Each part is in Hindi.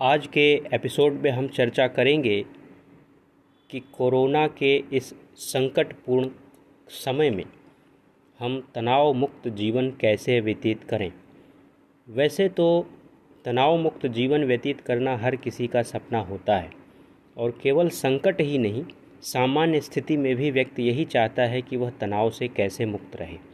आज के एपिसोड में हम चर्चा करेंगे कि कोरोना के इस संकटपूर्ण समय में हम तनाव मुक्त जीवन कैसे व्यतीत करें। वैसे तो तनाव मुक्त जीवन व्यतीत करना हर किसी का सपना होता है, और केवल संकट ही नहीं, सामान्य स्थिति में भी व्यक्ति यही चाहता है कि वह तनाव से कैसे मुक्त रहे।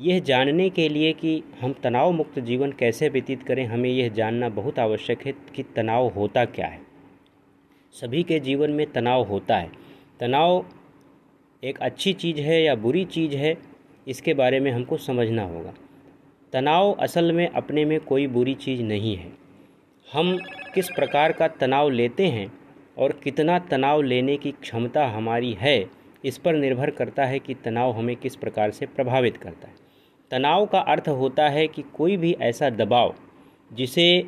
यह जानने के लिए कि हम तनाव मुक्त जीवन कैसे व्यतीत करें, हमें यह जानना बहुत आवश्यक है कि तनाव होता क्या है। सभी के जीवन में तनाव होता है। तनाव एक अच्छी चीज़ है या बुरी चीज़ है, इसके बारे में हमको समझना होगा। तनाव असल में अपने में कोई बुरी चीज़ नहीं है। हम किस प्रकार का तनाव लेते हैं और कितना तनाव लेने की क्षमता हमारी है, इस पर निर्भर करता है कि तनाव हमें किस प्रकार से प्रभावित करता है। तनाव का अर्थ होता है कि कोई भी ऐसा दबाव जिसे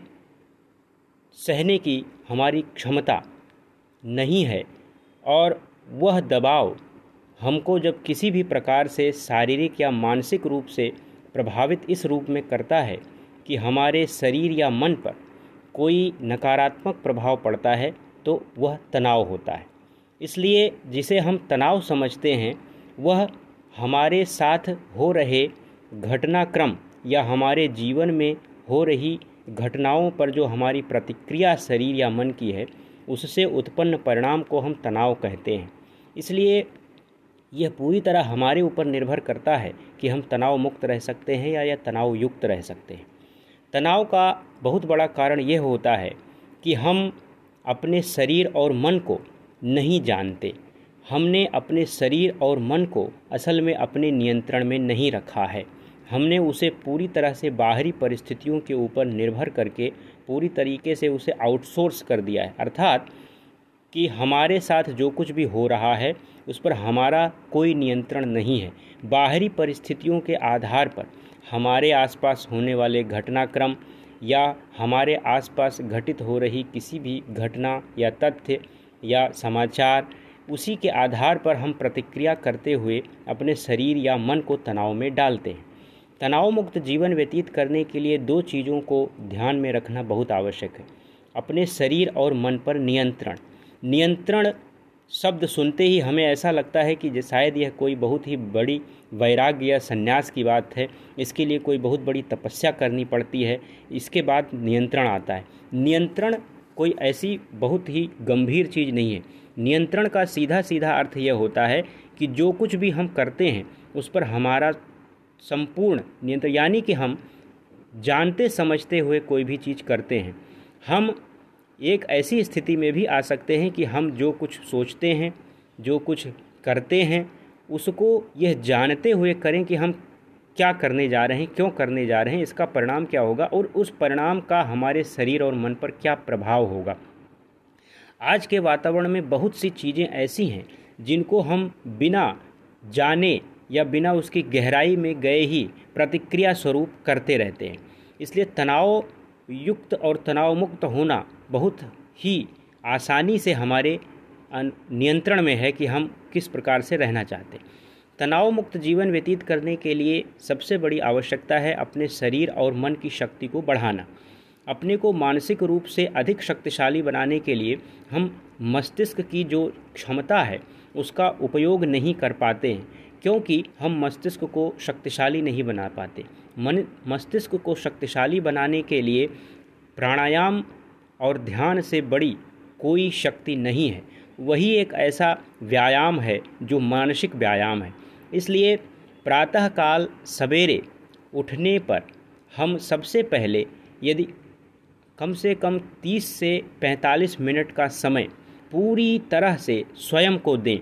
सहने की हमारी क्षमता नहीं है और वह दबाव हमको जब किसी भी प्रकार से शारीरिक या मानसिक रूप से प्रभावित इस रूप में करता है कि हमारे शरीर या मन पर कोई नकारात्मक प्रभाव पड़ता है तो वह तनाव होता है। इसलिए जिसे हम तनाव समझते हैं, वह हमारे साथ हो रहे घटनाक्रम या हमारे जीवन में हो रही घटनाओं पर जो हमारी प्रतिक्रिया शरीर या मन की है, उससे उत्पन्न परिणाम को हम तनाव कहते हैं। इसलिए यह पूरी तरह हमारे ऊपर निर्भर करता है कि हम तनाव मुक्त रह सकते हैं या यह तनाव युक्त रह सकते हैं। तनाव का बहुत बड़ा कारण यह होता है कि हम अपने शरीर और मन को नहीं जानते। हमने अपने शरीर और मन को असल में अपने नियंत्रण में नहीं रखा है। हमने उसे पूरी तरह से बाहरी परिस्थितियों के ऊपर निर्भर करके पूरी तरीके से उसे आउटसोर्स कर दिया है। अर्थात कि हमारे साथ जो कुछ भी हो रहा है, उस पर हमारा कोई नियंत्रण नहीं है। बाहरी परिस्थितियों के आधार पर हमारे आसपास होने वाले घटनाक्रम या हमारे आसपास घटित हो रही किसी भी घटना या तथ्य या समाचार, उसी के आधार पर हम प्रतिक्रिया करते हुए अपने शरीर या मन को तनाव में डालते हैं। तनाव मुक्त जीवन व्यतीत करने के लिए दो चीज़ों को ध्यान में रखना बहुत आवश्यक है। अपने शरीर और मन पर नियंत्रण। नियंत्रण शब्द सुनते ही हमें ऐसा लगता है कि शायद यह कोई बहुत ही बड़ी वैराग्य या संन्यास की बात है। इसके लिए कोई बहुत बड़ी तपस्या करनी पड़ती है। इसके बाद नियंत्रण आता है। नियंत्रण कोई ऐसी बहुत ही गंभीर चीज़ नहीं है। नियंत्रण का सीधा सीधा अर्थ यह होता है कि जो कुछ भी हम करते हैं, उस पर हमारा संपूर्ण नियंत्रण, यानी कि हम जानते, समझते हुए कोई भी चीज़ करते हैं। हम एक ऐसी स्थिति में भी आ सकते हैं कि हम जो कुछ सोचते हैं, जो कुछ करते हैं, उसको यह जानते हुए करें कि हम क्या करने जा रहे हैं, क्यों करने जा रहे हैं, इसका परिणाम क्या होगा और उस परिणाम का हमारे शरीर और मन पर क्या प्रभाव होगा। आज के वातावरण में बहुत सी चीज़ें ऐसी हैं जिनको हम बिना जाने या बिना उसकी गहराई में गए ही प्रतिक्रिया स्वरूप करते रहते हैं। इसलिए तनाव युक्त और तनाव मुक्त होना बहुत ही आसानी से हमारे नियंत्रण में है कि हम किस प्रकार से रहना चाहते हैं। तनाव मुक्त जीवन व्यतीत करने के लिए सबसे बड़ी आवश्यकता है अपने शरीर और मन की शक्ति को बढ़ाना। अपने को मानसिक रूप से अधिक शक्तिशाली बनाने के लिए हम मस्तिष्क की जो क्षमता है, उसका उपयोग नहीं कर पाते हैं। क्योंकि हम मस्तिष्क को शक्तिशाली नहीं बना पाते। मन, मस्तिष्क को शक्तिशाली बनाने के लिए प्राणायाम और ध्यान से बड़ी कोई शक्ति नहीं है। वही एक ऐसा व्यायाम है जो मानसिक व्यायाम है। इसलिए प्रातःकाल सवेरे उठने पर हम सबसे पहले यदि कम से कम 30 से 45 मिनट का समय पूरी तरह से स्वयं को दें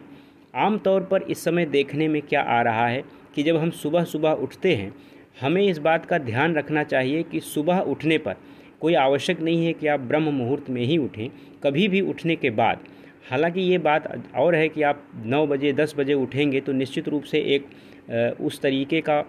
आमतौर पर इस समय देखने में क्या आ रहा है कि जब हम सुबह सुबह उठते हैं, हमें इस बात का ध्यान रखना चाहिए कि सुबह उठने पर कोई आवश्यक नहीं है कि आप ब्रह्म मुहूर्त में ही उठें, कभी भी उठने के बाद। हालाँकि ये बात और है कि आप नौ बजे, दस बजे उठेंगे तो निश्चित रूप से एक उस तरीके का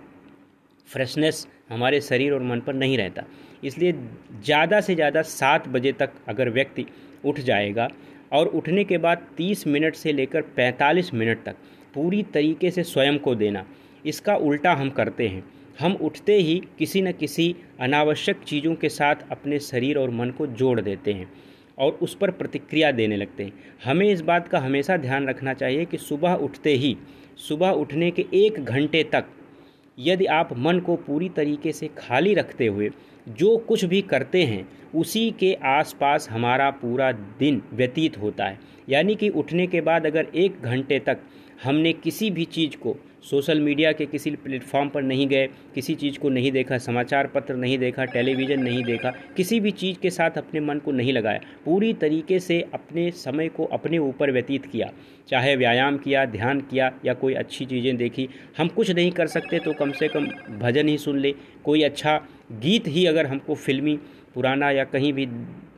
फ्रेशनेस हमारे शरीर और मन पर नहीं रहता। इसलिए ज़्यादा से ज़्यादा सात बजे तक अगर व्यक्ति उठ जाएगा और उठने के बाद तीस मिनट से लेकर पैंतालीस मिनट तक पूरी तरीके से स्वयं को देना। इसका उल्टा हम करते हैं। हम उठते ही किसी न किसी अनावश्यक चीज़ों के साथ अपने शरीर और मन को जोड़ देते हैं और उस पर प्रतिक्रिया देने लगते हैं। हमें इस बात का हमेशा ध्यान रखना चाहिए कि सुबह उठते ही, सुबह उठने के एक घंटे तक यदि आप मन को पूरी तरीके से खाली रखते हुए जो कुछ भी करते हैं, उसी के आसपास हमारा पूरा दिन व्यतीत होता है। यानी कि उठने के बाद अगर एक घंटे तक हमने किसी भी चीज़ को सोशल मीडिया के किसी प्लेटफॉर्म पर नहीं गए, किसी चीज़ को नहीं देखा, समाचार पत्र नहीं देखा, टेलीविज़न नहीं देखा, किसी भी चीज़ के साथ अपने मन को नहीं लगाया। पूरी तरीके से अपने समय को अपने ऊपर व्यतीत किया। चाहे व्यायाम किया, ध्यान किया या कोई अच्छी चीज़ें देखी, हम कुछ नहीं कर सकते तो कम से कम भजन ही सुन ले। कोई अच्छा गीत ही अगर हमको फिल्मी पुराना या कहीं भी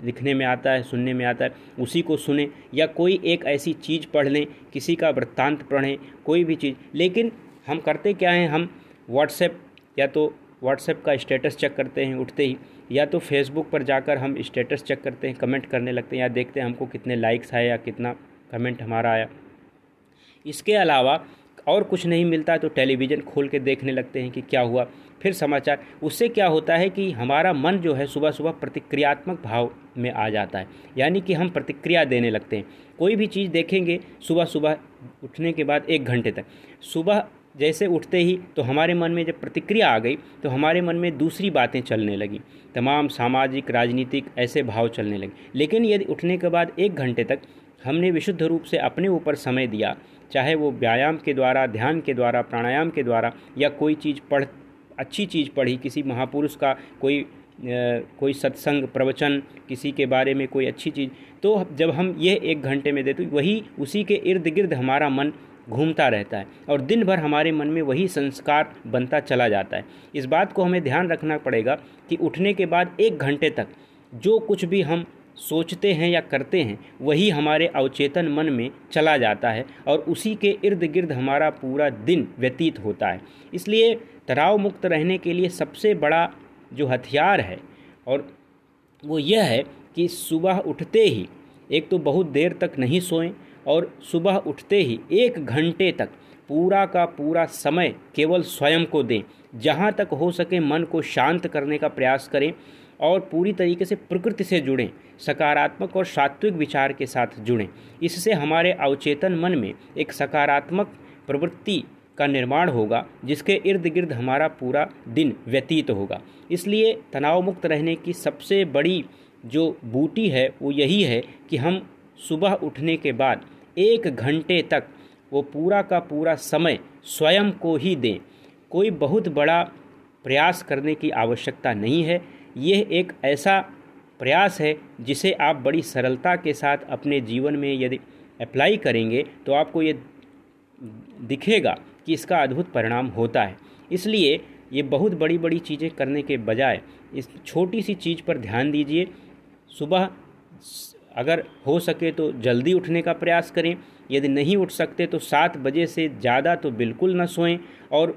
लिखने में आता है, सुनने में आता है, उसी को सुने या कोई एक ऐसी चीज़ पढ़ लें, किसी का वृत्तांत पढ़ें, कोई भी चीज़। लेकिन हम करते क्या हैं, हम व्हाट्सएप या तो व्हाट्सएप का स्टेटस चेक करते हैं उठते ही, या तो फेसबुक पर जाकर हम स्टेटस चेक करते हैं कमेंट करने लगते हैं या देखते हैं हमको कितने लाइक्स आए या कितना कमेंट हमारा आया। इसके अलावा और कुछ नहीं मिलता तो टेलीविज़न खोल के देखने लगते हैं कि क्या हुआ। फिर समाचार, उससे क्या होता है कि हमारा मन जो है सुबह सुबह प्रतिक्रियात्मक भाव में आ जाता है, यानी कि हम प्रतिक्रिया देने लगते हैं। कोई भी चीज़ देखेंगे, सुबह सुबह उठने के बाद एक घंटे तक। सुबह जैसे उठते ही तो हमारे मन में जब प्रतिक्रिया आ गई तो हमारे मन में दूसरी बातें चलने लगी। तमाम सामाजिक, राजनीतिक ऐसे भाव चलने लगे। लेकिन यदि उठने के बाद एक घंटे तक हमने विशुद्ध रूप से अपने ऊपर समय दिया, चाहे वो व्यायाम के द्वारा, ध्यान के द्वारा, प्राणायाम के द्वारा, या कोई चीज़ पढ़ अच्छी चीज़ पढ़ी, किसी महापुरुष का कोई कोई सत्संग, प्रवचन, किसी के बारे में कोई अच्छी चीज़ तो जब हम ये एक घंटे में देते वही उसी के इर्द गिर्द हमारा मन घूमता रहता है और दिन भर हमारे मन में वही संस्कार बनता चला जाता है। इस बात को हमें ध्यान रखना पड़ेगा कि उठने के बाद एक घंटे तक जो कुछ भी हम सोचते हैं या करते हैं, वही हमारे अवचेतन मन में चला जाता है और उसी के इर्द गिर्द हमारा पूरा दिन व्यतीत होता है। इसलिए तनाव मुक्त रहने के लिए सबसे बड़ा जो हथियार है, और वो यह है कि सुबह उठते ही, एक तो बहुत देर तक नहीं सोएँ, और सुबह उठते ही एक घंटे तक पूरा का पूरा समय केवल स्वयं को दें, जहाँ तक हो सके मन को शांत करने का प्रयास करें, और पूरी तरीके से प्रकृति से जुड़ें, सकारात्मक और सात्विक विचार के साथ जुड़ें। इससे हमारे अवचेतन मन में एक सकारात्मक प्रवृत्ति का निर्माण होगा, जिसके इर्द गिर्द हमारा पूरा दिन व्यतीत होगा। इसलिए तनाव मुक्त रहने की सबसे बड़ी जो बूटी है, वो यही है कि हम सुबह उठने के बाद एक घंटे तक वो पूरा का पूरा समय स्वयं को ही दें। कोई बहुत बड़ा प्रयास करने की आवश्यकता नहीं है। यह एक ऐसा प्रयास है, जिसे आप बड़ी सरलता के साथ अपने जीवन में यदि अप्लाई करेंगे तो आपको ये दिखेगा कि इसका अद्भुत परिणाम होता है। इसलिए ये बहुत बड़ी बड़ी चीज़ें करने के बजाय इस छोटी सी चीज़ पर ध्यान दीजिए। सुबह अगर हो सके तो जल्दी उठने का प्रयास करें। यदि नहीं उठ सकते तो सात बजे से ज़्यादा तो बिल्कुल न सोएँ और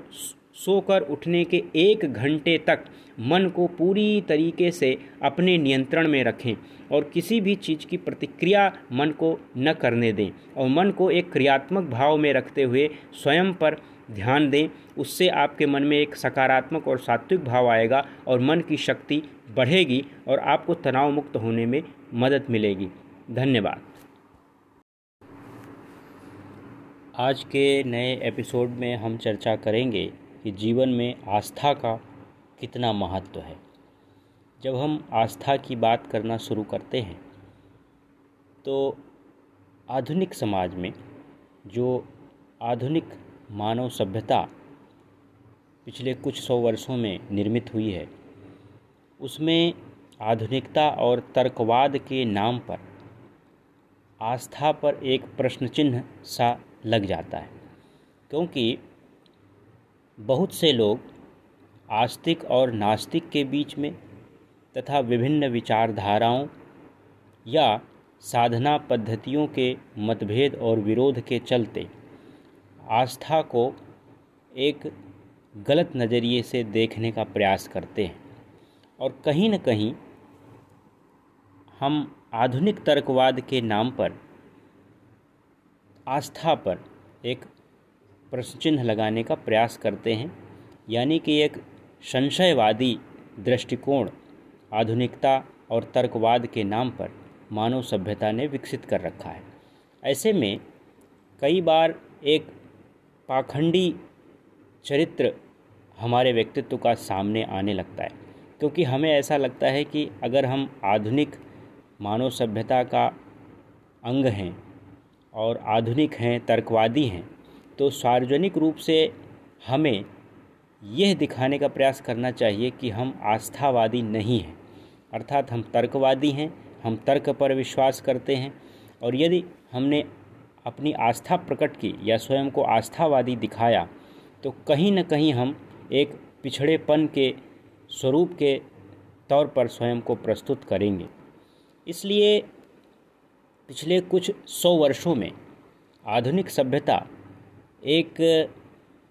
सोकर उठने के एक घंटे तक मन को पूरी तरीके से अपने नियंत्रण में रखें और किसी भी चीज़ की प्रतिक्रिया मन को न करने दें और मन को एक क्रियात्मक भाव में रखते हुए स्वयं पर ध्यान दें। उससे आपके मन में एक सकारात्मक और सात्विक भाव आएगा और मन की शक्ति बढ़ेगी और आपको तनाव मुक्त होने में मदद मिलेगी। धन्यवाद। आज के नए एपिसोड में हम चर्चा करेंगे कि जीवन में आस्था का कितना महत्व है। जब हम आस्था की बात करना शुरू करते हैं तो आधुनिक समाज में जो आधुनिक मानव सभ्यता पिछले कुछ सौ वर्षों में निर्मित हुई है, उसमें आधुनिकता और तर्कवाद के नाम पर आस्था पर एक प्रश्न चिन्ह सा लग जाता है। क्योंकि बहुत से लोग आस्तिक और नास्तिक के बीच में तथा विभिन्न विचारधाराओं या साधना पद्धतियों के मतभेद और विरोध के चलते आस्था को एक गलत नज़रिए से देखने का प्रयास करते हैं। और कहीं न कहीं हम आधुनिक तर्कवाद के नाम पर आस्था पर एक प्रश्न चिन्ह लगाने का प्रयास करते हैं, यानी कि एक संशयवादी दृष्टिकोण, आधुनिकता और तर्कवाद के नाम पर मानव सभ्यता ने विकसित कर रखा है। ऐसे में कई बार एक पाखंडी चरित्र हमारे व्यक्तित्व का सामने आने लगता है, क्योंकि हमें ऐसा लगता है कि अगर हम आधुनिक मानव सभ्यता का अंग हैं और आधुनिक हैं, तर्कवादी हैं तो सार्वजनिक रूप से हमें यह दिखाने का प्रयास करना चाहिए कि हम आस्थावादी नहीं हैं। अर्थात हम तर्कवादी हैं, हम तर्क पर विश्वास करते हैं और यदि हमने अपनी आस्था प्रकट की या स्वयं को आस्थावादी दिखाया तो कहीं न कहीं हम एक पिछड़ेपन के स्वरूप के तौर पर स्वयं को प्रस्तुत करेंगे। इसलिए पिछले कुछ सौ वर्षों में आधुनिक सभ्यता एक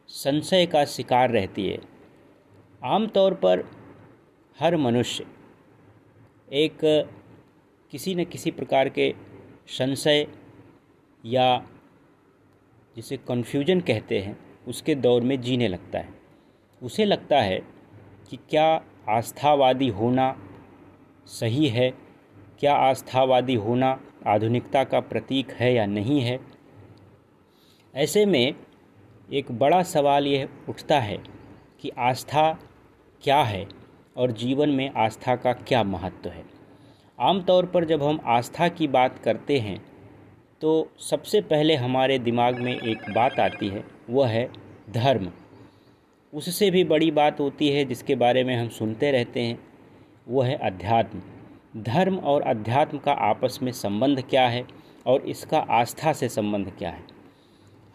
संशय का शिकार रहती है। आमतौर पर हर मनुष्य एक किसी न किसी प्रकार के संशय या जिसे कन्फ्यूज़न कहते हैं, उसके दौर में जीने लगता है। उसे लगता है कि क्या आस्थावादी होना सही है, क्या आस्थावादी होना आधुनिकता का प्रतीक है या नहीं है ऐसे में एक बड़ा सवाल यह उठता है कि आस्था क्या है और जीवन में आस्था का क्या महत्व है? आमतौर पर जब हम आस्था की बात करते हैं तो सबसे पहले हमारे दिमाग में एक बात आती है, वह है धर्म। उससे भी बड़ी बात होती है जिसके बारे में हम सुनते रहते हैं, वह है अध्यात्म। धर्म और अध्यात्म का आपस में संबंध क्या है और इसका आस्था से संबंध क्या है?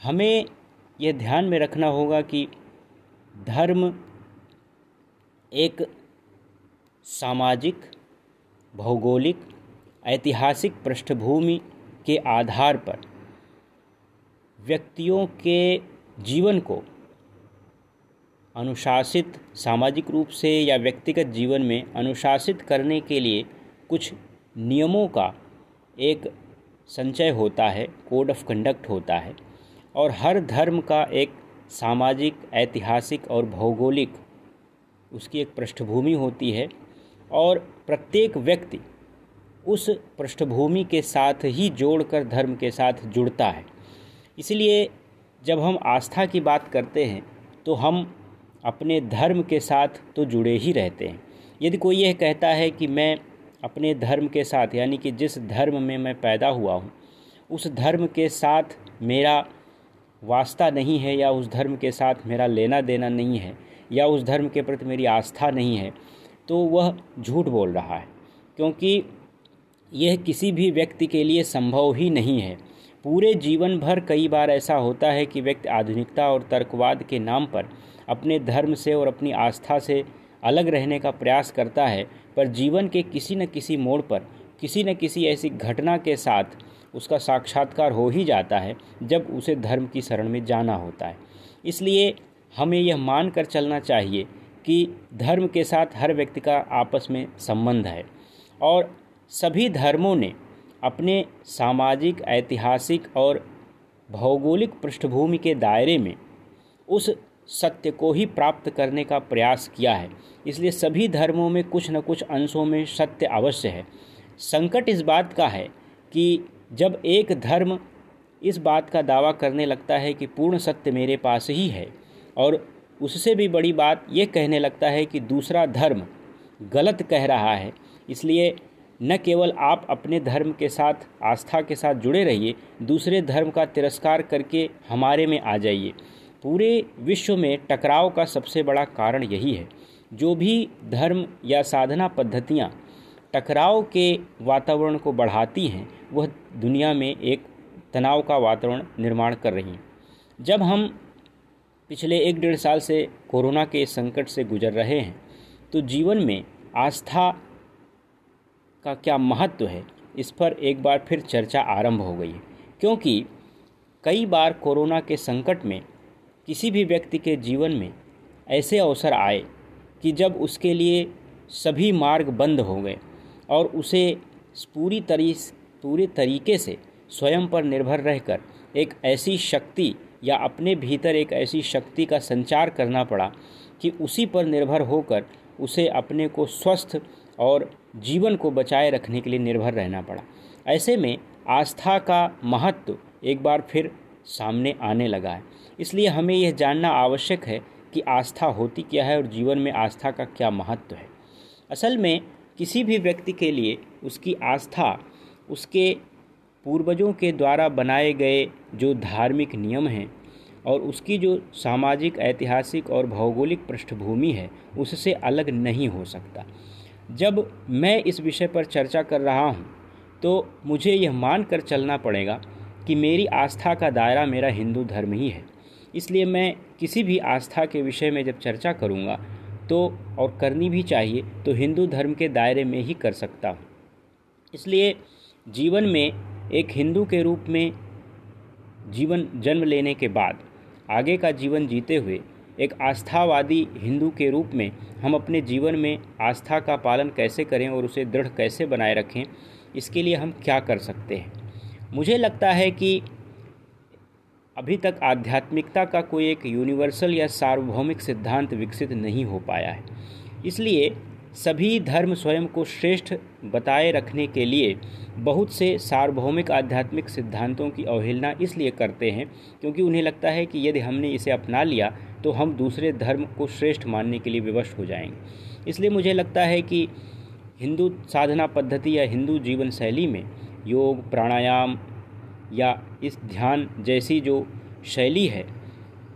हमें यह ध्यान में रखना होगा कि धर्म एक सामाजिक, भौगोलिक, ऐतिहासिक पृष्ठभूमि के आधार पर व्यक्तियों के जीवन को अनुशासित, सामाजिक रूप से या व्यक्तिगत जीवन में अनुशासित करने के लिए कुछ नियमों का एक संचय होता है, कोड ऑफ़ कंडक्ट होता है। और हर धर्म का एक सामाजिक, ऐतिहासिक और भौगोलिक उसकी एक पृष्ठभूमि होती है और प्रत्येक व्यक्ति उस पृष्ठभूमि के साथ ही जोड़कर धर्म के साथ जुड़ता है। इसलिए जब हम आस्था की बात करते हैं तो हम अपने धर्म के साथ तो जुड़े ही रहते हैं। यदि कोई यह कहता है कि मैं अपने धर्म के साथ, यानी कि जिस धर्म में मैं पैदा हुआ हूँ, उस धर्म के साथ मेरा वास्ता नहीं है या उस धर्म के साथ मेरा लेना देना नहीं है या उस धर्म के प्रति मेरी आस्था नहीं है तो वह झूठ बोल रहा है। क्योंकि यह किसी भी व्यक्ति के लिए संभव ही नहीं है। पूरे जीवन भर कई बार ऐसा होता है कि व्यक्ति आधुनिकता और तर्कवाद के नाम पर अपने धर्म से और अपनी आस्था से अलग रहने का प्रयास करता है, पर जीवन के किसी न किसी मोड़ पर, किसी न किसी ऐसी घटना के साथ उसका साक्षात्कार हो ही जाता है जब उसे धर्म की शरण में जाना होता है। इसलिए हमें यह मान कर चलना चाहिए कि धर्म के साथ हर व्यक्ति का आपस में संबंध है और सभी धर्मों ने अपने सामाजिक, ऐतिहासिक और भौगोलिक पृष्ठभूमि के दायरे में उस सत्य को ही प्राप्त करने का प्रयास किया है। इसलिए सभी धर्मों में कुछ न कुछ अंशों में सत्य अवश्य है। संकट इस बात का है कि जब एक धर्म इस बात का दावा करने लगता है कि पूर्ण सत्य मेरे पास ही है, और उससे भी बड़ी बात ये कहने लगता है कि दूसरा धर्म गलत कह रहा है, इसलिए न केवल आप अपने धर्म के साथ, आस्था के साथ जुड़े रहिए, दूसरे धर्म का तिरस्कार करके हमारे में आ जाइए। पूरे विश्व में टकराव का सबसे बड़ा कारण यही है। जो भी धर्म या साधना पद्धतियाँ टकराव के वातावरण को बढ़ाती हैं, वह दुनिया में एक तनाव का वातावरण निर्माण कर रही हैं। जब हम पिछले एक डेढ़ साल से कोरोना के संकट से गुजर रहे हैं तो जीवन में आस्था का क्या महत्व है, इस पर एक बार फिर चर्चा आरंभ हो गई है। क्योंकि कई बार कोरोना के संकट में किसी भी व्यक्ति के जीवन में ऐसे अवसर आए कि जब उसके लिए सभी मार्ग बंद हो गए और उसे पूरी तरी, पूरी तरीके से स्वयं पर निर्भर रहकर एक ऐसी शक्ति या अपने भीतर एक ऐसी शक्ति का संचार करना पड़ा कि उसी पर निर्भर होकर उसे अपने को स्वस्थ और जीवन को बचाए रखने के लिए निर्भर रहना पड़ा। ऐसे में आस्था का महत्व एक बार फिर सामने आने लगा है। इसलिए हमें यह जानना आवश्यक है कि आस्था होती क्या है और जीवन में आस्था का क्या महत्व है। असल में किसी भी व्यक्ति के लिए उसकी आस्था, उसके पूर्वजों के द्वारा बनाए गए जो धार्मिक नियम हैं और उसकी जो सामाजिक, ऐतिहासिक और भौगोलिक पृष्ठभूमि है, उससे अलग नहीं हो सकता। जब मैं इस विषय पर चर्चा कर रहा हूँ तो मुझे यह मान कर चलना पड़ेगा कि मेरी आस्था का दायरा मेरा हिंदू धर्म ही है। इसलिए मैं किसी भी आस्था के विषय में जब चर्चा करूँगा तो और करनी भी चाहिए तो हिंदू धर्म के दायरे में ही कर सकता हूँ। इसलिए जीवन में एक हिंदू के रूप में जीवन जन्म लेने के बाद, आगे का जीवन जीते हुए एक आस्थावादी हिंदू के रूप में हम अपने जीवन में आस्था का पालन कैसे करें और उसे दृढ़ कैसे बनाए रखें, इसके लिए हम क्या कर सकते हैं? मुझे लगता है कि अभी तक आध्यात्मिकता का कोई एक यूनिवर्सल या सार्वभौमिक सिद्धांत विकसित नहीं हो पाया है। इसलिए सभी धर्म स्वयं को श्रेष्ठ बताए रखने के लिए बहुत से सार्वभौमिक आध्यात्मिक सिद्धांतों की अवहेलना इसलिए करते हैं क्योंकि उन्हें लगता है कि यदि हमने इसे अपना लिया तो हम दूसरे धर्म को श्रेष्ठ मानने के लिए विवश हो जाएँगे। इसलिए मुझे लगता है कि हिंदू साधना पद्धति या हिंदू जीवन शैली में योग, प्राणायाम या इस ध्यान जैसी जो शैली है,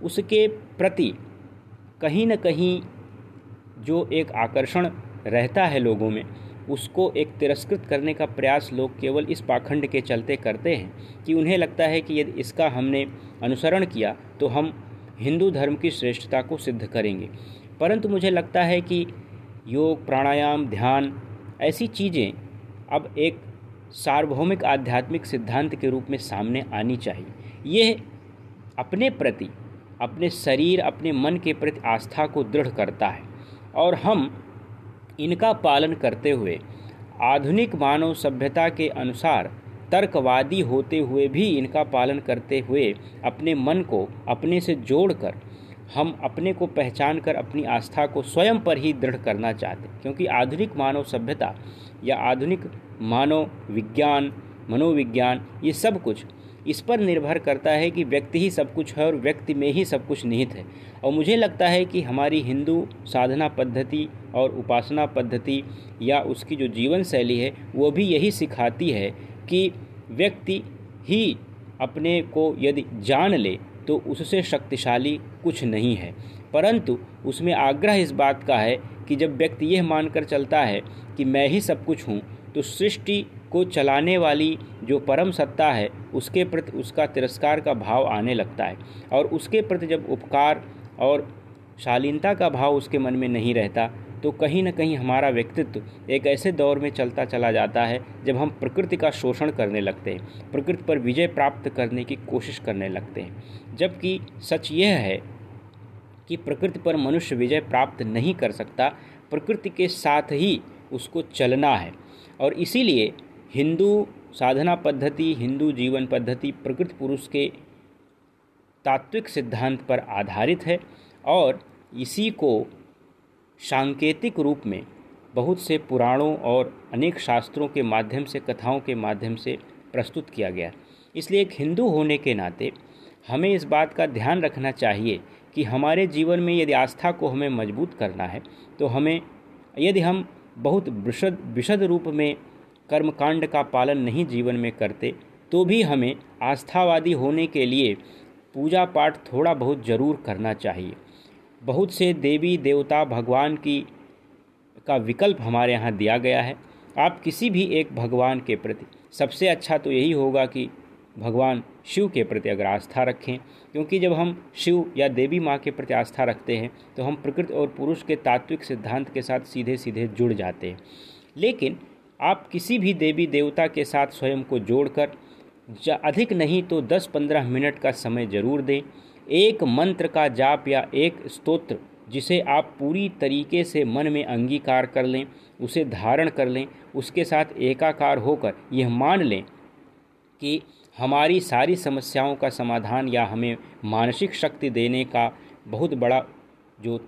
उसके प्रति कहीं न कहीं जो एक आकर्षण रहता है लोगों में, उसको एक तिरस्कृत करने का प्रयास लोग केवल इस पाखंड के चलते करते हैं कि उन्हें लगता है कि यदि इसका हमने अनुसरण किया तो हम हिंदू धर्म की श्रेष्ठता को सिद्ध करेंगे। परंतु मुझे लगता है कि योग, प्राणायाम, ध्यान, ऐसी चीज़ें अब एक सार्वभौमिक आध्यात्मिक सिद्धांत के रूप में सामने आनी चाहिए। यह अपने प्रति, अपने शरीर, अपने मन के प्रति आस्था को दृढ़ करता है और हम इनका पालन करते हुए, आधुनिक मानव सभ्यता के अनुसार, तर्कवादी होते हुए भी इनका पालन करते हुए अपने मन को, अपने से जोड़कर हम अपने को पहचान कर अपनी आस्था को स्वयं पर ही दृढ़ करना चाहते क्योंकि आधुनिक मानव सभ्यता या आधुनिक मानव विज्ञान, मनोविज्ञान, ये सब कुछ इस पर निर्भर करता है कि व्यक्ति ही सब कुछ है और व्यक्ति में ही सब कुछ निहित है। और मुझे लगता है कि हमारी हिंदू साधना पद्धति और उपासना पद्धति या उसकी जो जीवन शैली है, वो भी यही सिखाती है कि व्यक्ति ही अपने को यदि जान ले तो उससे शक्तिशाली कुछ नहीं है। परंतु उसमें आग्रह इस बात का है कि जब व्यक्ति यह मानकर चलता है कि मैं ही सब कुछ हूँ तो सृष्टि को चलाने वाली जो परम सत्ता है, उसके प्रति उसका तिरस्कार का भाव आने लगता है। और उसके प्रति जब उपकार और शालीनता का भाव उसके मन में नहीं रहता तो कहीं ना कहीं हमारा व्यक्तित्व एक ऐसे दौर में चलता चला जाता है, जब हम प्रकृति का शोषण करने लगते हैं, प्रकृति पर विजय प्राप्त करने की कोशिश करने लगते हैं। जबकि सच यह है कि प्रकृति पर मनुष्य विजय प्राप्त नहीं कर सकता, प्रकृति के साथ ही उसको चलना है। और इसीलिए हिंदू साधना पद्धति, हिंदू जीवन पद्धति प्रकृति पुरुष के तात्विक सिद्धांत पर आधारित है और इसी को सांकेतिक रूप में बहुत से पुराणों और अनेक शास्त्रों के माध्यम से, कथाओं के माध्यम से प्रस्तुत किया गया। इसलिए एक हिंदू होने के नाते हमें इस बात का ध्यान रखना चाहिए कि हमारे जीवन में यदि आस्था को हमें मज़बूत करना है तो हमें, यदि हम बहुत विशद विशद रूप में कर्मकांड का पालन नहीं जीवन में करते तो भी हमें आस्थावादी होने के लिए पूजा पाठ थोड़ा बहुत ज़रूर करना चाहिए। बहुत से देवी देवता भगवान की, का विकल्प हमारे यहाँ दिया गया है। आप किसी भी एक भगवान के प्रति, सबसे अच्छा तो यही होगा कि भगवान शिव के प्रति अगर आस्था रखें, क्योंकि जब हम शिव या देवी माँ के प्रति आस्था रखते हैं तो हम प्रकृति और पुरुष के तात्विक सिद्धांत के साथ सीधे सीधे जुड़ जाते हैं। लेकिन आप किसी भी देवी देवता के साथ स्वयं को जोड़कर अधिक नहीं तो 10-15 मिनट का समय ज़रूर दें। एक मंत्र का जाप या एक स्तोत्र, जिसे आप पूरी तरीके से मन में अंगीकार कर लें, उसे धारण कर लें, उसके साथ एकाकार होकर यह मान लें कि हमारी सारी समस्याओं का समाधान या हमें मानसिक शक्ति देने का बहुत बड़ा जो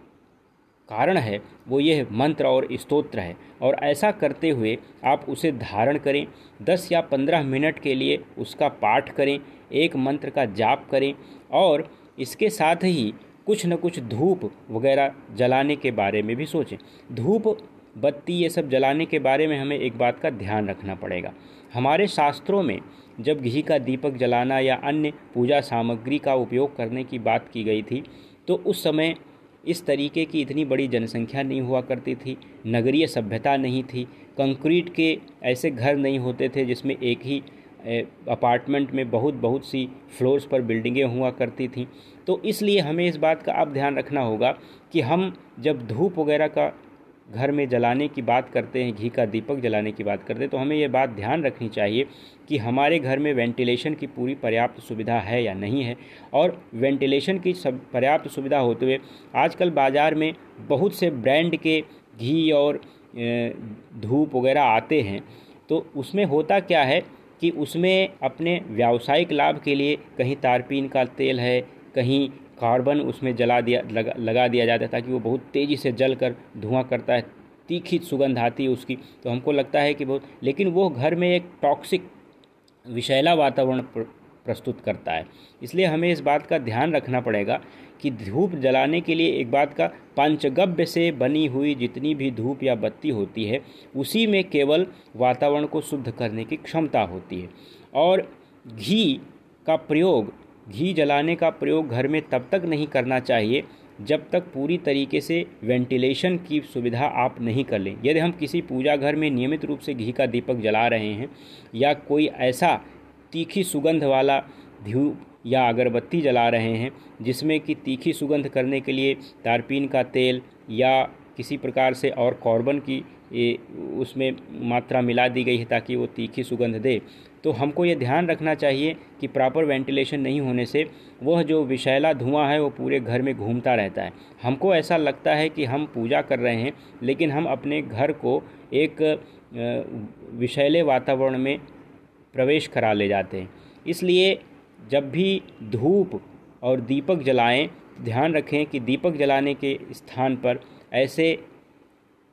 कारण है, वो यह मंत्र और स्तोत्र है। और ऐसा करते हुए आप उसे धारण करें, दस या पंद्रह मिनट के लिए उसका पाठ करें, एक मंत्र का जाप करें और इसके साथ ही कुछ न कुछ धूप वगैरह जलाने के बारे में भी सोचें। धूप, बत्ती ये सब जलाने के बारे में हमें एक बात का ध्यान रखना पड़ेगा। हमारे शास्त्रों में जब घी का दीपक जलाना या अन्य पूजा सामग्री का उपयोग करने की बात की गई थी तो उस समय इस तरीके की इतनी बड़ी जनसंख्या नहीं हुआ करती थी, नगरीय सभ्यता नहीं थी, कंक्रीट के ऐसे घर नहीं होते थे जिसमें एक ही अपार्टमेंट में बहुत बहुत सी फ्लोर्स पर बिल्डिंगें हुआ करती थी। तो इसलिए हमें इस बात का अब ध्यान रखना होगा कि हम जब धूप वगैरह का घर में जलाने की बात करते हैं, घी का दीपक जलाने की बात करते हैं तो हमें ये बात ध्यान रखनी चाहिए कि हमारे घर में वेंटिलेशन की पूरी पर्याप्त सुविधा है या नहीं है। और वेंटिलेशन की सब, पर्याप्त सुविधा होते हुए आजकल बाज़ार में बहुत से ब्रांड के घी और धूप वगैरह आते हैं। तो उसमें होता क्या है कि उसमें अपने व्यावसायिक लाभ के लिए कहीं तारपीन का तेल है, कहीं कार्बन उसमें जला दिया, लगा लगा दिया जाता है ताकि वो बहुत तेज़ी से जल कर धुआँ करता है, तीखी सुगंध आती है उसकी। तो हमको लगता है कि बहुत, लेकिन वो घर में एक टॉक्सिक विषैला वातावरण प्रस्तुत करता है। इसलिए हमें इस बात का ध्यान रखना पड़ेगा कि धूप जलाने के लिए एक बात का पंचगव्य से बनी हुई जितनी भी धूप या बत्ती होती है, उसी में केवल वातावरण को शुद्ध करने की क्षमता होती है। और घी का प्रयोग, घी जलाने का प्रयोग घर में तब तक नहीं करना चाहिए, जब तक पूरी तरीके से वेंटिलेशन की सुविधा आप नहीं कर लें। यदि हम किसी पूजा घर में नियमित रूप से घी का दीपक जला रहे हैं या कोई ऐसा तीखी सुगंध वाला धूप या अगरबत्ती जला रहे हैं, जिसमें कि तीखी सुगंध करने के लिए तारपीन का तेल या किसी प्रकार से और कॉर्बन की उसमें मात्रा मिला दी गई है ताकि वो तीखी सुगंध दे। तो हमको ये ध्यान रखना चाहिए कि प्रॉपर वेंटिलेशन नहीं होने से वह जो विषैला धुआँ है वो पूरे घर में घूमता रहता है। हमको ऐसा लगता है कि हम पूजा कर रहे हैं, लेकिन हम अपने घर को एक विषैले वातावरण में प्रवेश करा ले जाते हैं। इसलिए जब भी धूप और दीपक जलाएँ, ध्यान रखें कि दीपक जलाने के स्थान पर ऐसे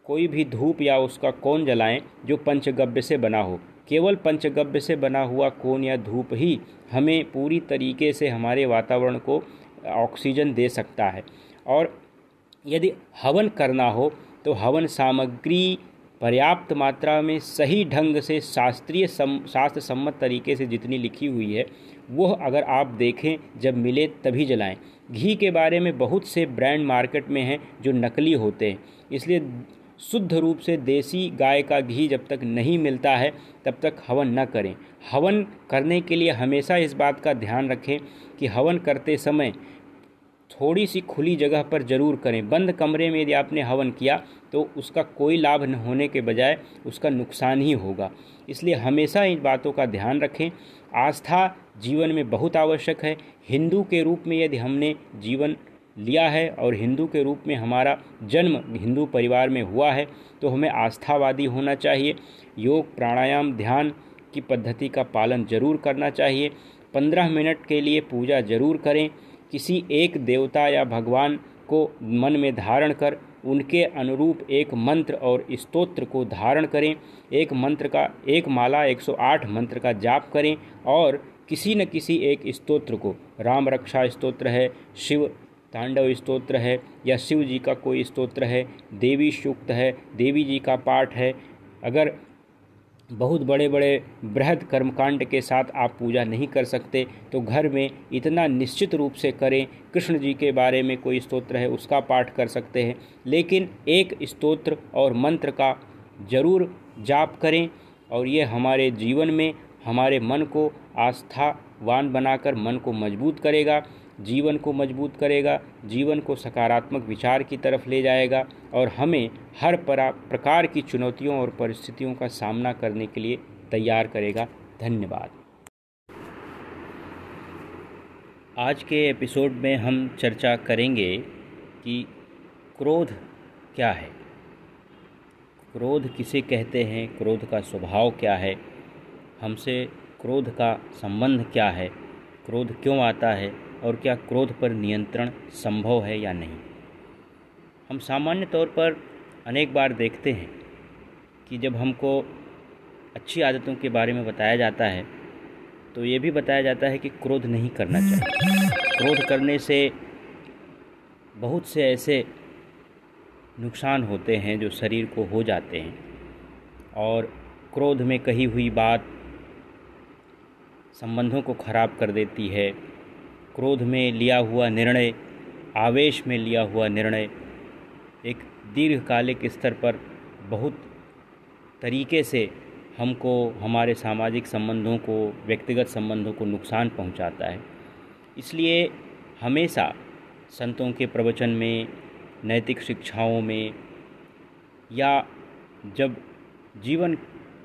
कोई भी धूप या उसका कौन जलाएँ जो पंचगव्य से बना हो। केवल पंचगव्य से बना हुआ कोन या धूप ही हमें पूरी तरीके से हमारे वातावरण को ऑक्सीजन दे सकता है। और यदि हवन करना हो तो हवन सामग्री पर्याप्त मात्रा में सही ढंग से शास्त्रीय सम शास्त्र सम्मत तरीके से जितनी लिखी हुई है, वह अगर आप देखें, जब मिले तभी जलाएँ। घी के बारे में बहुत से ब्रांड मार्केट में हैं जो नकली होते हैं। इसलिए शुद्ध रूप से देसी गाय का घी जब तक नहीं मिलता है, तब तक हवन न करें। हवन करने के लिए हमेशा इस बात का ध्यान रखें कि हवन करते समय थोड़ी सी खुली जगह पर ज़रूर करें। बंद कमरे में यदि आपने हवन किया तो उसका कोई लाभ न होने के बजाय उसका नुकसान ही होगा। इसलिए हमेशा इन बातों का ध्यान रखें। आस्था जीवन में बहुत आवश्यक है। हिंदू के रूप में यदि हमने जीवन लिया है और हिंदू के रूप में हमारा जन्म हिंदू परिवार में हुआ है तो हमें आस्थावादी होना चाहिए। योग, प्राणायाम, ध्यान की पद्धति का पालन ज़रूर करना चाहिए। पंद्रह मिनट के लिए पूजा ज़रूर करें। किसी एक देवता या भगवान को मन में धारण कर उनके अनुरूप एक मंत्र और स्तोत्र को धारण करें। एक मंत्र का, एक माला 108 मंत्र का जाप करें और किसी न किसी एक स्तोत्र को, राम रक्षा स्तोत्र है, शिव तांडव स्तोत्र है या शिव जी का कोई स्तोत्र है, देवी सूक्त है, देवी जी का पाठ है। अगर बहुत बड़े बड़े बृहद कर्मकांड के साथ आप पूजा नहीं कर सकते तो घर में इतना निश्चित रूप से करें, कृष्ण जी के बारे में कोई स्तोत्र है उसका पाठ कर सकते हैं। लेकिन एक स्तोत्र और मंत्र का ज़रूर जाप करें और ये हमारे जीवन में, हमारे मन को आस्थावान बनाकर मन को मज़बूत करेगा। जीवन को मज़बूत करेगा, जीवन को सकारात्मक विचार की तरफ़ ले जाएगा और हमें हर प्रकार की चुनौतियों और परिस्थितियों का सामना करने के लिए तैयार करेगा। धन्यवाद। आज के एपिसोड में हम चर्चा करेंगे कि क्रोध क्या है? क्रोध किसे कहते हैं? क्रोध का स्वभाव क्या है? हमसे क्रोध का संबंध क्या है? क्रोध क्यों आता है? और क्या क्रोध पर नियंत्रण संभव है या नहीं? हम सामान्य तौर पर अनेक बार देखते हैं कि जब हमको अच्छी आदतों के बारे में बताया जाता है तो ये भी बताया जाता है कि क्रोध नहीं करना चाहिए। क्रोध करने से बहुत से ऐसे नुकसान होते हैं जो शरीर को हो जाते हैं। और क्रोध में कही हुई बात संबंधों को ख़राब कर देती है क्रोध में लिया हुआ निर्णय, आवेश में लिया हुआ निर्णय, एक दीर्घकालिक स्तर पर बहुत तरीके से हमको, हमारे सामाजिक संबंधों को, व्यक्तिगत संबंधों को नुकसान पहुंचाता है। इसलिए हमेशा संतों के प्रवचन में, नैतिक शिक्षाओं में, या जब जीवन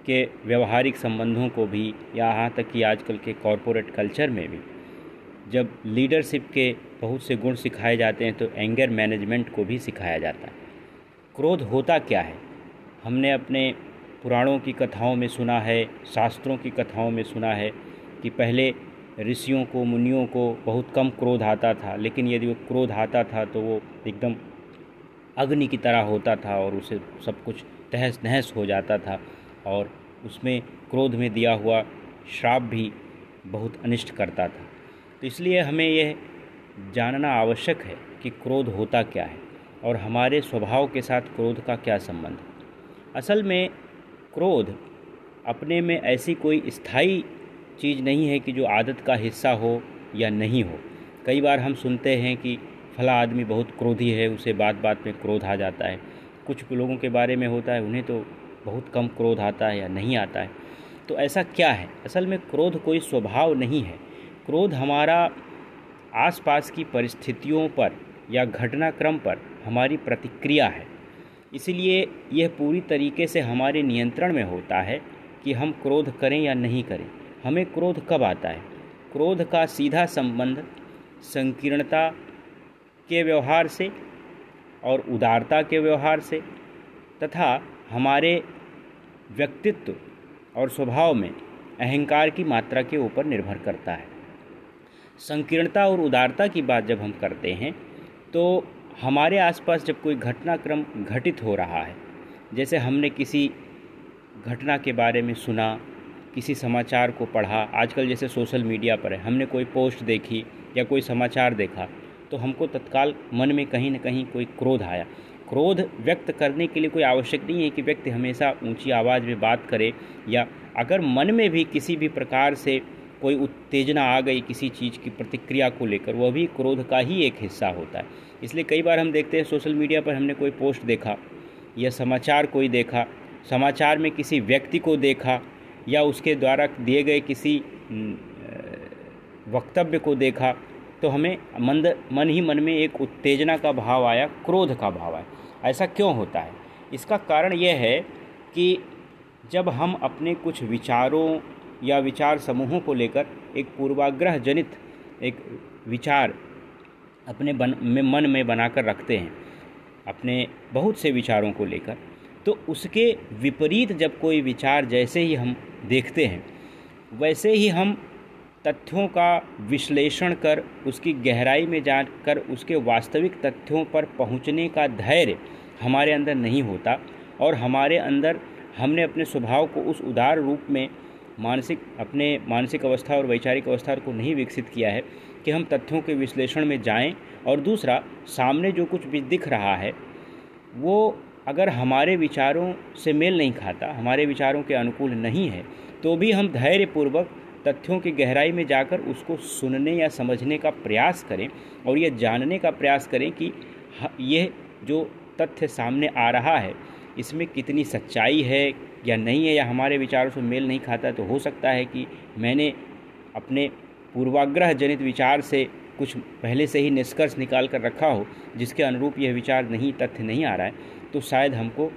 के व्यवहारिक संबंधों को भी, या यहाँ तक कि आजकल के कॉरपोरेट कल्चर में भी जब लीडरशिप के बहुत से गुण सिखाए जाते हैं तो एंगर मैनेजमेंट को भी सिखाया जाता है। क्रोध होता क्या है? हमने अपने पुराणों की कथाओं में सुना है, शास्त्रों की कथाओं में सुना है कि पहले ऋषियों को, मुनियों को बहुत कम क्रोध आता था, लेकिन यदि वो क्रोध आता था तो वो एकदम अग्नि की तरह होता था और उसे सब कुछ तहस नहस हो जाता था और उसमें क्रोध में दिया हुआ श्राप भी बहुत अनिष्ट करता था। तो इसलिए हमें यह जानना आवश्यक है कि क्रोध होता क्या है और हमारे स्वभाव के साथ क्रोध का क्या संबंध है। असल में क्रोध अपने में ऐसी कोई स्थायी चीज़ नहीं है कि जो आदत का हिस्सा हो या नहीं हो। कई बार हम सुनते हैं कि फला आदमी बहुत क्रोधी है, उसे बात बात में क्रोध आ जाता है। कुछ लोगों के बारे में होता है, उन्हें तो बहुत कम क्रोध आता है या नहीं आता है। तो ऐसा क्या है? असल में क्रोध कोई स्वभाव नहीं है। क्रोध हमारा आसपास की परिस्थितियों पर या घटनाक्रम पर हमारी प्रतिक्रिया है। इसलिए यह पूरी तरीके से हमारे नियंत्रण में होता है कि हम क्रोध करें या नहीं करें। हमें क्रोध कब आता है? क्रोध का सीधा संबंध संकीर्णता के व्यवहार से और उदारता के व्यवहार से तथा हमारे व्यक्तित्व और स्वभाव में अहंकार की मात्रा के ऊपर निर्भर करता है। संकीर्णता और उदारता की बात जब हम करते हैं तो हमारे आसपास जब कोई घटनाक्रम घटित हो रहा है, जैसे हमने किसी घटना के बारे में सुना, किसी समाचार को पढ़ा, आजकल जैसे सोशल मीडिया पर है, हमने कोई पोस्ट देखी या कोई समाचार देखा तो हमको तत्काल मन में कहीं ना कहीं कोई क्रोध आया। क्रोध व्यक्त करने के लिए कोई आवश्यक नहीं है कि व्यक्ति हमेशा ऊँची आवाज़ में बात करे या अगर मन में भी किसी भी प्रकार से कोई उत्तेजना आ गई किसी चीज़ की प्रतिक्रिया को लेकर, वह भी क्रोध का ही एक हिस्सा होता है। इसलिए कई बार हम देखते हैं सोशल मीडिया पर हमने कोई पोस्ट देखा, या समाचार कोई देखा, समाचार में किसी व्यक्ति को देखा, या उसके द्वारा दिए गए किसी वक्तव्य को देखा तो हमें मंद, मन ही मन में एक उत्तेजना का भाव आया, क्रोध का भाव आया। ऐसा क्यों होता है? इसका कारण यह है कि जब हम अपने कुछ विचारों या विचार समूहों को लेकर एक पूर्वाग्रह जनित एक विचार अपने बन, में, मन में बनाकर रखते हैं, अपने बहुत से विचारों को लेकर। तो उसके विपरीत जब कोई विचार जैसे ही हम देखते हैं, वैसे ही हम तथ्यों का विश्लेषण कर, उसकी गहराई में जाकर उसके वास्तविक तथ्यों पर पहुँचने का धैर्य हमारे अंदर नहीं होता और हमारे अंदर हमने अपने स्वभाव को उस उदार रूप में मानसिक, अपने मानसिक अवस्था और वैचारिक अवस्था को नहीं विकसित किया है कि हम तथ्यों के विश्लेषण में जाएँ। और दूसरा, सामने जो कुछ भी दिख रहा है, वो अगर हमारे विचारों से मेल नहीं खाता, हमारे विचारों के अनुकूल नहीं है तो भी हम धैर्यपूर्वक तथ्यों की गहराई में जाकर उसको सुनने या समझने का प्रयास करें और यह जानने का प्रयास करें कि यह जो तथ्य सामने आ रहा है, इसमें कितनी सच्चाई है या नहीं है या हमारे विचारों से मेल नहीं खाता तो हो सकता है कि मैंने अपने पूर्वाग्रह जनित विचार से कुछ पहले से ही निष्कर्ष निकाल कर रखा हो, जिसके अनुरूप यह विचार नहीं, तथ्य नहीं आ रहा है तो शायद हमको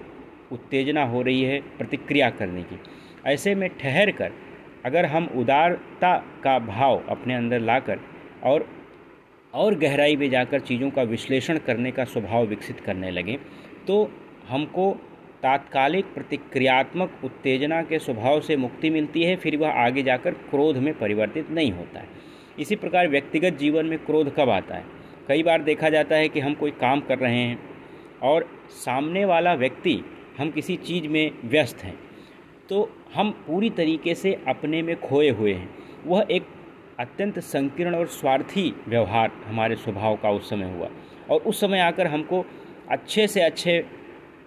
उत्तेजना हो रही है प्रतिक्रिया करने की। ऐसे में ठहर कर, अगर हम उदारता का भाव अपने अंदर लाकर और और गहराई में जाकर चीज़ों का विश्लेषण करने का स्वभाव विकसित करने लगें तो हमको तात्कालिक प्रतिक्रियात्मक उत्तेजना के स्वभाव से मुक्ति मिलती है, फिर वह आगे जाकर क्रोध में परिवर्तित नहीं होता है। इसी प्रकार व्यक्तिगत जीवन में क्रोध कब आता है? कई बार देखा जाता है कि हम कोई काम कर रहे हैं और सामने वाला व्यक्ति हम किसी चीज़ में व्यस्त हैं तो हम पूरी तरीके से अपने में खोए हुए हैं। वह एक अत्यंत संकीर्ण और स्वार्थी व्यवहार हमारे स्वभाव का उस समय हुआ और उस समय आकर हमको अच्छे से अच्छे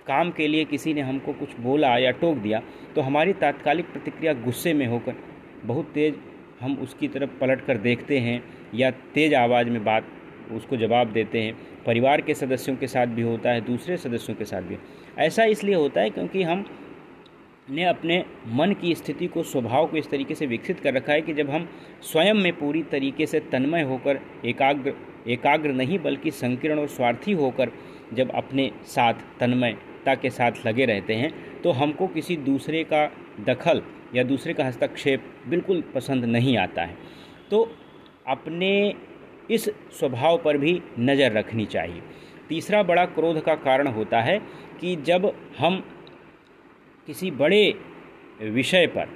काम के लिए किसी ने हमको कुछ बोला या टोक दिया तो हमारी तात्कालिक प्रतिक्रिया गुस्से में होकर बहुत तेज़ हम उसकी तरफ़ पलट कर देखते हैं या तेज़ आवाज़ में बात उसको जवाब देते हैं। परिवार के सदस्यों के साथ भी होता है, दूसरे सदस्यों के साथ भी। ऐसा इसलिए होता है क्योंकि हम ने अपने मन की स्थिति को, स्वभाव को इस तरीके से विकसित कर रखा है कि जब हम स्वयं में पूरी तरीके से तन्मय होकर, एकाग्र एकाग्र नहीं बल्कि संकीर्ण और स्वार्थी होकर जब अपने साथ तन्मयता के साथ लगे रहते हैं तो हमको किसी दूसरे का दखल या दूसरे का हस्तक्षेप बिल्कुल पसंद नहीं आता है। तो अपने इस स्वभाव पर भी नज़र रखनी चाहिए। तीसरा बड़ा क्रोध का कारण होता है कि जब हम किसी बड़े विषय पर,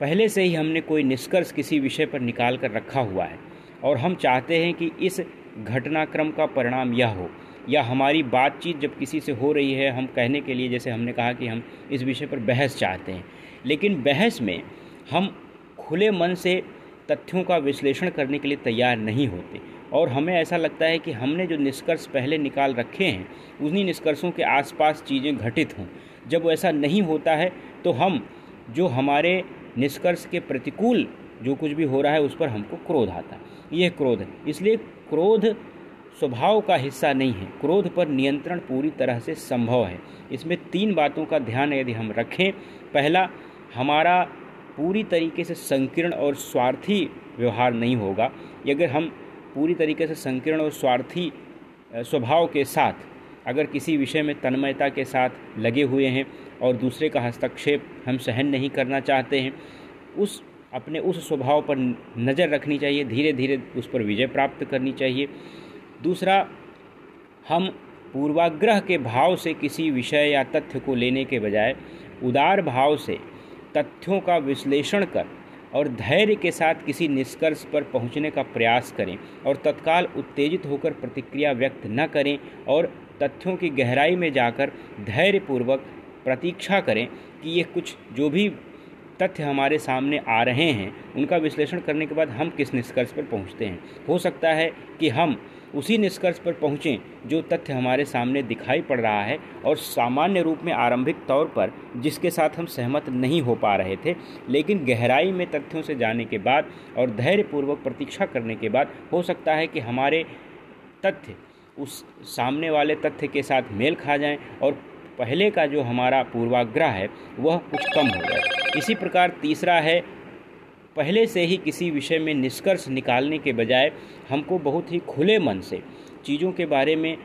पहले से ही हमने कोई निष्कर्ष किसी विषय पर निकाल कर रखा हुआ है, और हम चाहते हैं कि इस घटनाक्रम का परिणाम यह हो या हमारी बातचीत जब किसी से हो रही है, हम कहने के लिए, जैसे हमने कहा कि हम इस विषय पर बहस चाहते हैं। लेकिन बहस में हम खुले मन से तथ्यों का विश्लेषण करने के लिए तैयार नहीं होते। और हमें ऐसा लगता है कि हमने जो निष्कर्ष पहले निकाल रखे हैं, उन्हीं निष्कर्षों के आसपास चीज़ें घटित हों। जब ऐसा नहीं होता है तो हम जो हमारे निष्कर्ष के प्रतिकूल जो कुछ भी हो रहा है, उस पर हमको क्रोध आता। है यह क्रोध है। इसलिए क्रोध स्वभाव का हिस्सा नहीं है। क्रोध पर नियंत्रण पूरी तरह से संभव है। इसमें तीन बातों का ध्यान यदि हम रखें, पहला, हमारा पूरी तरीके से संकीर्ण और स्वार्थी व्यवहार नहीं होगा। अगर हम पूरी तरीके से संकीर्ण और स्वार्थी स्वभाव के साथ, अगर किसी विषय में तन्मयता के साथ लगे हुए हैं और दूसरे का हस्तक्षेप हम सहन नहीं करना चाहते हैं, उस, अपने उस स्वभाव पर नज़र रखनी चाहिए धीरे धीरे उस पर विजय प्राप्त करनी चाहिए। दूसरा, हम पूर्वाग्रह के भाव से किसी विषय या तथ्य को लेने के बजाय उदार भाव से तथ्यों का विश्लेषण कर और धैर्य के साथ किसी निष्कर्ष पर पहुँचने का प्रयास करें और तत्काल उत्तेजित होकर प्रतिक्रिया व्यक्त न करें और तथ्यों की गहराई में जाकर धैर्यपूर्वक प्रतीक्षा करें कि ये कुछ जो भी तथ्य हमारे सामने आ रहे हैं, उनका विश्लेषण करने के बाद हम किस निष्कर्ष पर पहुँचते हैं। हो सकता है कि हम उसी निष्कर्ष पर पहुँचें, जो तथ्य हमारे सामने दिखाई पड़ रहा है और सामान्य रूप में आरंभिक तौर पर, जिसके साथ हम सहमत नहीं हो पा रहे थे, लेकिन गहराई में तथ्यों से जाने के बाद और धैर्यपूर्वक प्रतीक्षा करने के बाद हो सकता है कि हमारे तथ्य उस सामने वाले तथ्य के साथ मेल खा जाएँ और पहले का जो हमारा पूर्वाग्रह है, वह कुछ कम हो जाए। इसी प्रकार तीसरा है पहले से ही किसी विषय में निष्कर्ष निकालने के बजाय हमको बहुत ही खुले मन से चीज़ों के बारे में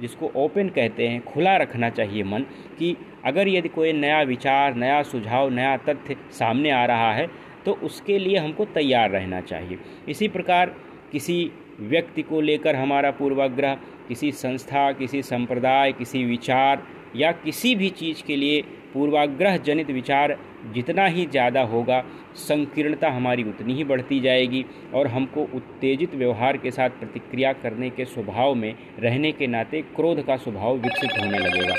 जिसको ओपन कहते हैं, खुला रखना चाहिए मन कि अगर यदि कोई नया विचार, नया सुझाव, नया तथ्य सामने आ रहा है तो उसके लिए हमको तैयार रहना चाहिए। इसी प्रकार किसी व्यक्ति को लेकर हमारा पूर्वाग्रह, किसी संस्था, किसी संप्रदाय, किसी विचार या किसी भी चीज़ के लिए पूर्वाग्रह जनित विचार जितना ही ज़्यादा होगा, संकीर्णता हमारी उतनी ही बढ़ती जाएगी और हमको उत्तेजित व्यवहार के साथ प्रतिक्रिया करने के स्वभाव में, रहने के नाते क्रोध का स्वभाव विकसित होने लगेगा।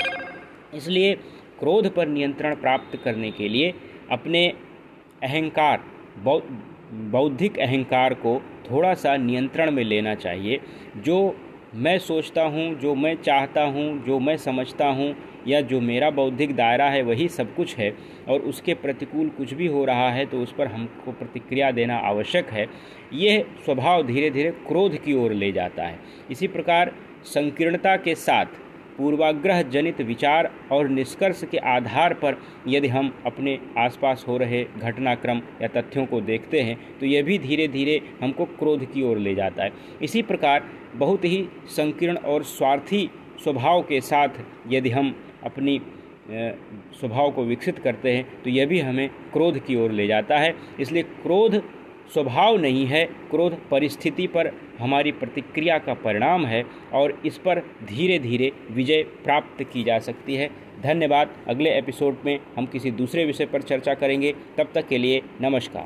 इसलिए क्रोध पर नियंत्रण प्राप्त करने के लिए अपने अहंकार बौद्धिक अहंकार को थोड़ा सा नियंत्रण में लेना चाहिए, जो मैं सोचता हूँ, जो मैं चाहता हूँ, जो मैं समझता हूँ, या जो मेरा बौद्धिक दायरा है, वही सब कुछ है, और उसके प्रतिकूल कुछ भी हो रहा है तो उस पर हमको प्रतिक्रिया देना आवश्यक है। यह स्वभाव धीरे धीरे क्रोध की ओर ले जाता है। इसी प्रकार संकीर्णता के साथ पूर्वाग्रह जनित विचार और निष्कर्ष के आधार पर यदि हम अपने आसपास हो रहे घटनाक्रम या तथ्यों को देखते हैं तो यह भी धीरे धीरे हमको क्रोध की ओर ले जाता है। इसी प्रकार बहुत ही संकीर्ण और स्वार्थी स्वभाव के साथ यदि हम अपनी स्वभाव को विकसित करते हैं तो यह भी हमें क्रोध की ओर ले जाता है। इसलिए क्रोध स्वभाव नहीं है, क्रोध परिस्थिति पर हमारी प्रतिक्रिया का परिणाम है और इस पर धीरे धीरे विजय प्राप्त की जा सकती है। धन्यवाद। अगले एपिसोड में हम किसी दूसरे विषय पर चर्चा करेंगे। तब तक के लिए नमस्कार।